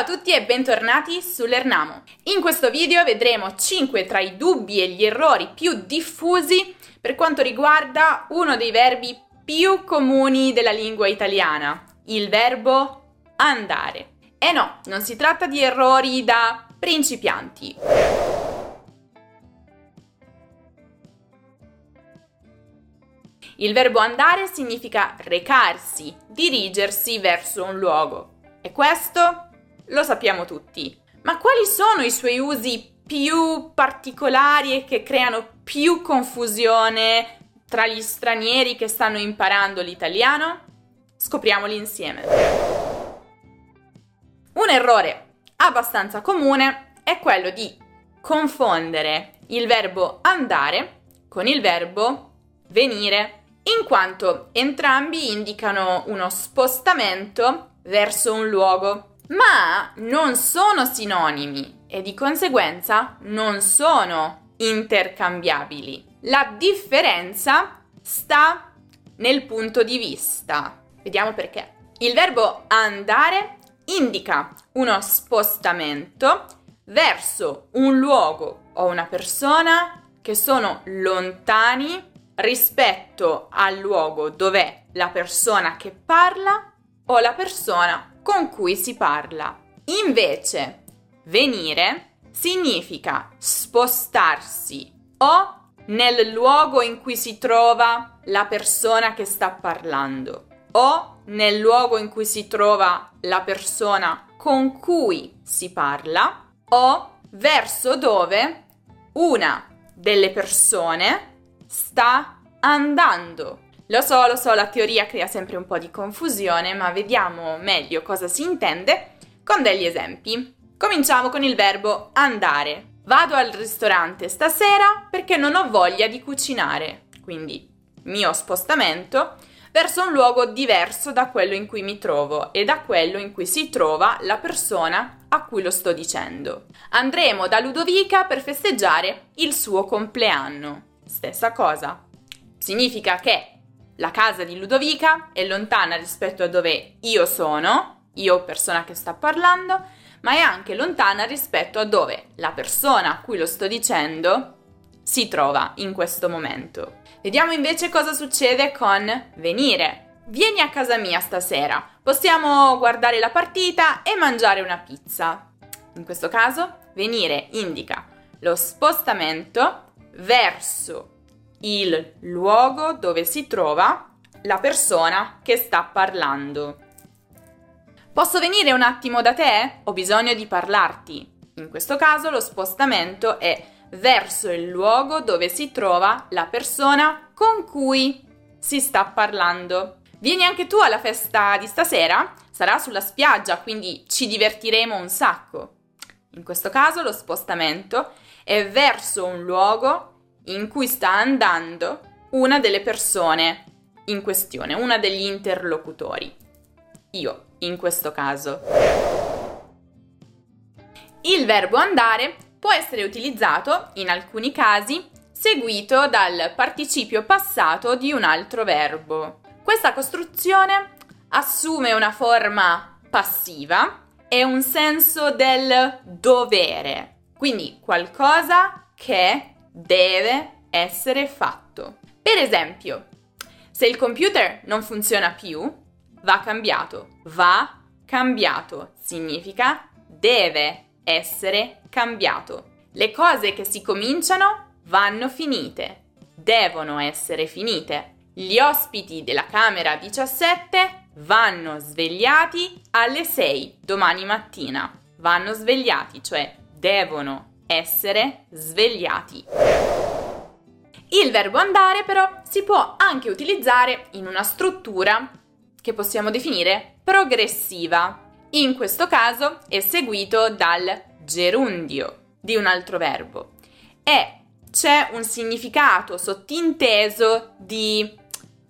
Ciao a tutti e bentornati sull'Ernamo. In questo video vedremo 5 tra i dubbi e gli errori più diffusi per quanto riguarda uno dei verbi più comuni della lingua italiana, il verbo andare. E no, non si tratta di errori da principianti. Il verbo andare significa recarsi, dirigersi verso un luogo. E questo lo sappiamo tutti. Ma quali sono i suoi usi più particolari e che creano più confusione tra gli stranieri che stanno imparando l'italiano? Scopriamoli insieme. Un errore abbastanza comune è quello di confondere il verbo andare con il verbo venire, in quanto entrambi indicano uno spostamento verso un luogo ma non sono sinonimi e di conseguenza non sono intercambiabili. La differenza sta nel punto di vista. Vediamo perché. Il verbo andare indica uno spostamento verso un luogo o una persona che sono lontani rispetto al luogo dove la persona che parla o la persona con cui si parla. Invece, venire significa spostarsi o nel luogo in cui si trova la persona che sta parlando o nel luogo in cui si trova la persona con cui si parla o verso dove una delle persone sta andando. Lo so, lo so, la teoria crea sempre un po' di confusione, ma vediamo meglio cosa si intende con degli esempi. Cominciamo con il verbo andare. Vado al ristorante stasera perché non ho voglia di cucinare. Quindi mio spostamento verso un luogo diverso da quello in cui mi trovo e da quello in cui si trova la persona a cui lo sto dicendo. Andremo da Ludovica per festeggiare il suo compleanno. Stessa cosa. Significa che la casa di Ludovica è lontana rispetto a dove io sono, io persona che sta parlando, ma è anche lontana rispetto a dove la persona a cui lo sto dicendo si trova in questo momento. Vediamo invece cosa succede con venire. Vieni a casa mia stasera, possiamo guardare la partita e mangiare una pizza. In questo caso, venire indica lo spostamento verso il luogo dove si trova la persona che sta parlando. Posso venire un attimo da te? Ho bisogno di parlarti. In questo caso lo spostamento è verso il luogo dove si trova la persona con cui si sta parlando. Vieni anche tu alla festa di stasera? Sarà sulla spiaggia, quindi ci divertiremo un sacco. In questo caso lo spostamento è verso un luogo in cui sta andando una delle persone in questione, una degli interlocutori. Io, in questo caso. Il verbo andare può essere utilizzato, in alcuni casi, seguito dal participio passato di un altro verbo. Questa costruzione assume una forma passiva e un senso del dovere, quindi qualcosa che deve essere fatto. Per esempio, se il computer non funziona più, va cambiato. Va cambiato significa deve essere cambiato. Le cose che si cominciano vanno finite, devono essere finite. Gli ospiti della camera 17 vanno svegliati alle 6 domani mattina. Vanno svegliati, cioè devono essere svegliati. Il verbo andare però si può anche utilizzare in una struttura che possiamo definire progressiva. In questo caso è seguito dal gerundio di un altro verbo e c'è un significato sottinteso di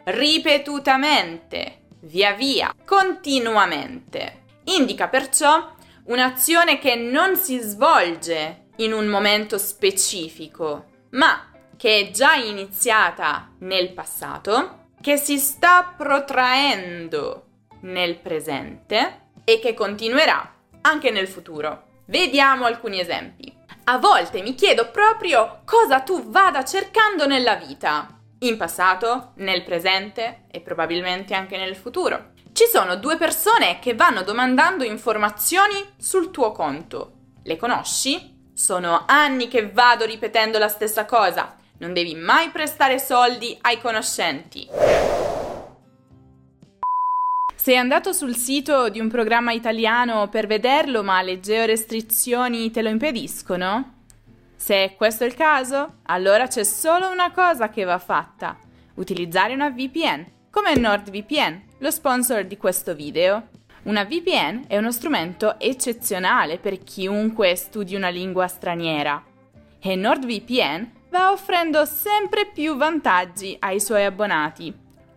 ripetutamente, via via, continuamente. Indica perciò un'azione che non si svolge in un momento specifico, ma che è già iniziata nel passato, che si sta protraendo nel presente e che continuerà anche nel futuro. Vediamo alcuni esempi. A volte mi chiedo proprio cosa tu vada cercando nella vita. In passato, nel presente e probabilmente anche nel futuro. Ci sono due persone che vanno domandando informazioni sul tuo conto. Le conosci? Sono anni che vado ripetendo la stessa cosa. Non devi mai prestare soldi ai conoscenti. Sei andato sul sito di un programma italiano per vederlo, ma le georestrizioni te lo impediscono? Se è questo il caso, allora c'è solo una cosa che va fatta: utilizzare una VPN, come NordVPN, lo sponsor di questo video. Una VPN è uno strumento eccezionale per chiunque studi una lingua straniera. E NordVPN va offrendo sempre più vantaggi ai suoi abbonati.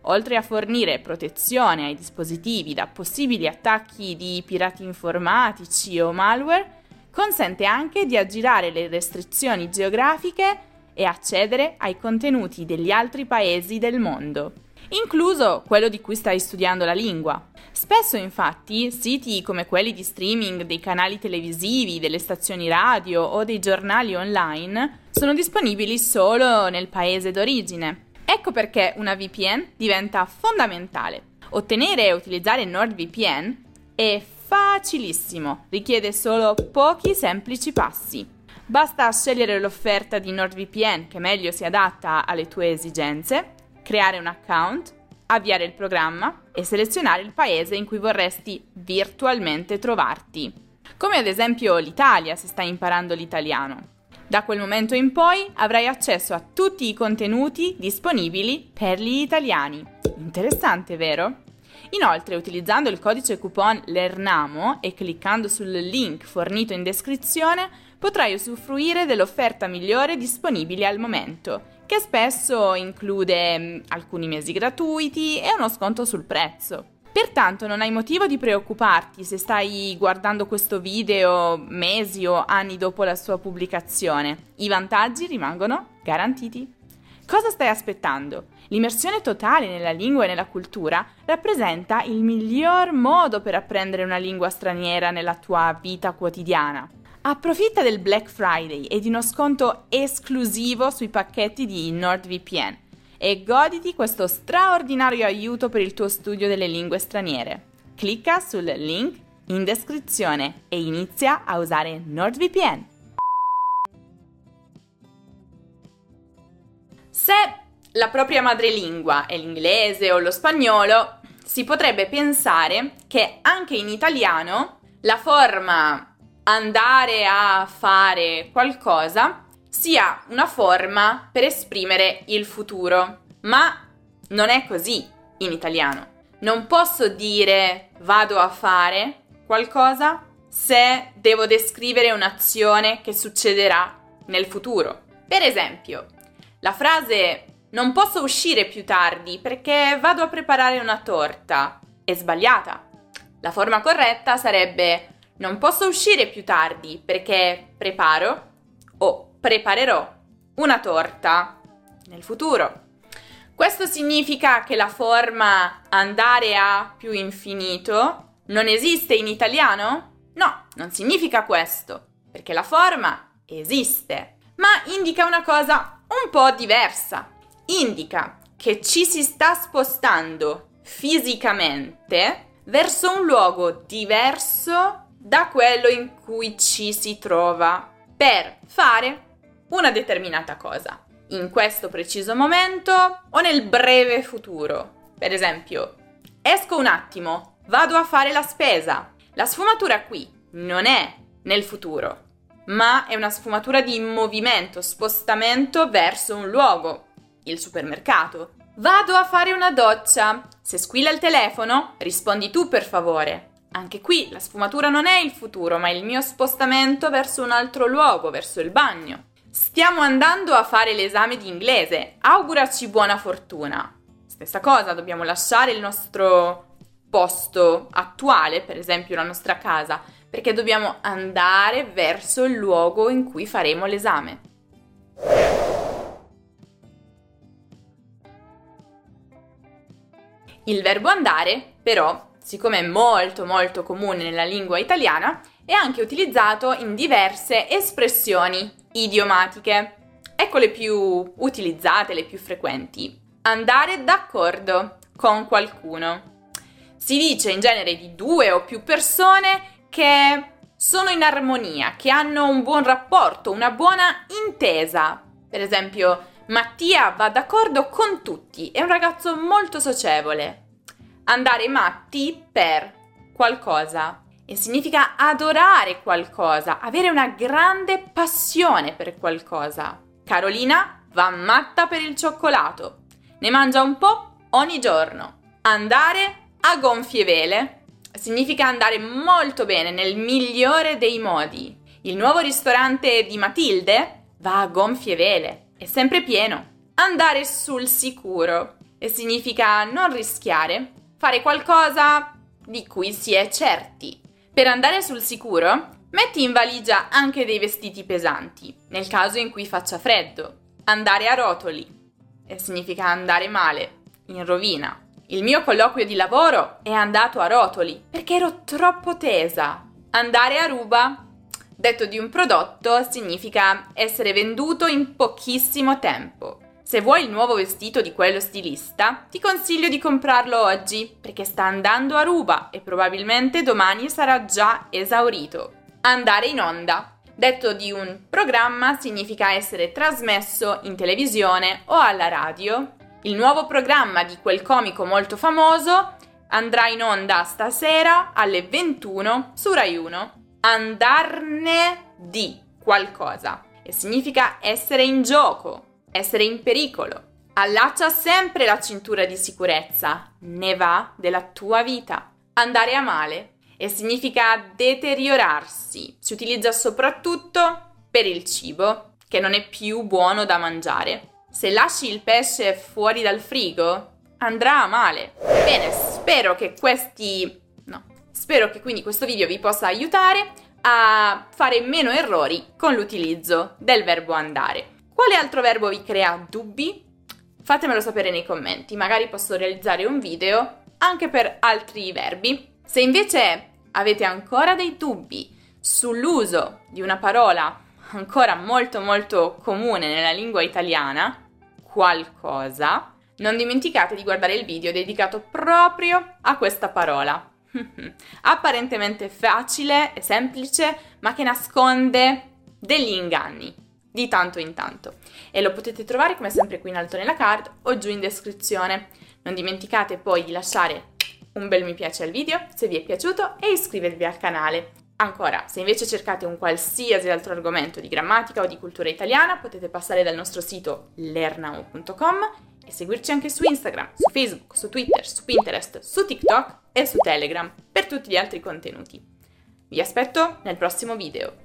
Oltre a fornire protezione ai dispositivi da possibili attacchi di pirati informatici o malware, consente anche di aggirare le restrizioni geografiche e accedere ai contenuti degli altri paesi del mondo, incluso quello di cui stai studiando la lingua. Spesso infatti siti come quelli di streaming dei canali televisivi, delle stazioni radio o dei giornali online sono disponibili solo nel paese d'origine Ecco perché una VPN diventa fondamentale. Ottenere e utilizzare NordVPN è facilissimo, richiede solo pochi semplici passi. Basta scegliere l'offerta di NordVPN che meglio si adatta alle tue esigenze, creare un account, avviare il programma e selezionare il paese in cui vorresti virtualmente trovarti. Come ad esempio l'Italia se stai imparando l'italiano. Da quel momento in poi avrai accesso a tutti i contenuti disponibili per gli italiani. Interessante, vero? Inoltre, utilizzando il codice coupon LERNAMO e cliccando sul link fornito in descrizione, potrai usufruire dell'offerta migliore disponibile al momento, che spesso include mm, alcuni mesi gratuiti e uno sconto sul prezzo. Pertanto non hai motivo di preoccuparti se stai guardando questo video mesi o anni dopo la sua pubblicazione. I vantaggi rimangono garantiti. Cosa stai aspettando? L'immersione totale nella lingua e nella cultura rappresenta il miglior modo per apprendere una lingua straniera nella tua vita quotidiana. Approfitta del Black Friday e di uno sconto esclusivo sui pacchetti di NordVPN e goditi questo straordinario aiuto per il tuo studio delle lingue straniere. Clicca sul link in descrizione e inizia a usare NordVPN. Se la propria madrelingua è l'inglese o lo spagnolo, si potrebbe pensare che anche in italiano la forma andare a fare qualcosa sia una forma per esprimere il futuro. Ma non è così in italiano. Non posso dire vado a fare qualcosa se devo descrivere un'azione che succederà nel futuro. Per esempio, la frase non posso uscire più tardi perché vado a preparare una torta è sbagliata. La forma corretta sarebbe non posso uscire più tardi perché preparo o preparerò una torta nel futuro. Questo significa che la forma andare a più infinito non esiste in italiano? No, non significa questo, perché la forma esiste, ma indica una cosa un po' diversa. Indica che ci si sta spostando fisicamente verso un luogo diverso da quello in cui ci si trova per fare una determinata cosa, in questo preciso momento o nel breve futuro. Per esempio, esco un attimo, vado a fare la spesa. La sfumatura qui non è nel futuro, ma è una sfumatura di movimento, spostamento verso un luogo, il supermercato. Vado a fare una doccia. Se squilla il telefono, rispondi tu per favore. Anche qui la sfumatura non è il futuro, ma il mio spostamento verso un altro luogo, verso il bagno. Stiamo andando a fare l'esame di inglese, auguraci buona fortuna. Stessa cosa, dobbiamo lasciare il nostro posto attuale, per esempio la nostra casa, perché dobbiamo andare verso il luogo in cui faremo l'esame. Il verbo andare, però, siccome è molto molto comune nella lingua italiana, è anche utilizzato in diverse espressioni idiomatiche. Ecco le più utilizzate, le più frequenti. Andare d'accordo con qualcuno. Si dice in genere di due o più persone che sono in armonia, che hanno un buon rapporto, una buona intesa. Per esempio, Mattia va d'accordo con tutti, è un ragazzo molto socievole. Andare matti per qualcosa e significa adorare qualcosa, avere una grande passione per qualcosa. Carolina va matta per il cioccolato, ne mangia un po' ogni giorno. Andare a gonfie vele significa andare molto bene nel migliore dei modi. Il nuovo ristorante di Matilde va a gonfie vele, è sempre pieno. Andare sul sicuro e significa non rischiare, fare qualcosa di cui si è certi. Per andare sul sicuro, metti in valigia anche dei vestiti pesanti, nel caso in cui faccia freddo. Andare a rotoli significa andare male, in rovina. Il mio colloquio di lavoro è andato a rotoli perché ero troppo tesa. Andare a ruba, detto di un prodotto, significa essere venduto in pochissimo tempo. Se vuoi il nuovo vestito di quello stilista, ti consiglio di comprarlo oggi perché sta andando a ruba e probabilmente domani sarà già esaurito. Andare in onda. Detto di un programma significa essere trasmesso in televisione o alla radio. Il nuovo programma di quel comico molto famoso andrà in onda stasera alle 21 su Rai 1. Andarne di qualcosa e significa essere in gioco, essere in pericolo. Allaccia sempre la cintura di sicurezza, ne va della tua vita. Andare a male e significa deteriorarsi. Si utilizza soprattutto per il cibo, che non è più buono da mangiare. Se lasci il pesce fuori dal frigo, andrà a male. Bene, spero che questi... no, spero che quindi questo video vi possa aiutare a fare meno errori con l'utilizzo del verbo andare. Quale altro verbo vi crea dubbi? Fatemelo sapere nei commenti, magari posso realizzare un video anche per altri verbi. Se invece avete ancora dei dubbi sull'uso di una parola ancora molto molto comune nella lingua italiana, qualcosa, non dimenticate di guardare il video dedicato proprio a questa parola. Apparentemente facile e semplice, ma che nasconde degli inganni di tanto in tanto e lo potete trovare come sempre qui in alto nella card o giù in descrizione. Non dimenticate poi di lasciare un bel mi piace al video se vi è piaciuto e iscrivervi al canale. Ancora, se invece cercate un qualsiasi altro argomento di grammatica o di cultura italiana, potete passare dal nostro sito lernao.com e seguirci anche su Instagram, su Facebook, su Twitter, su Pinterest, su TikTok e su Telegram per tutti gli altri contenuti. Vi aspetto nel prossimo video.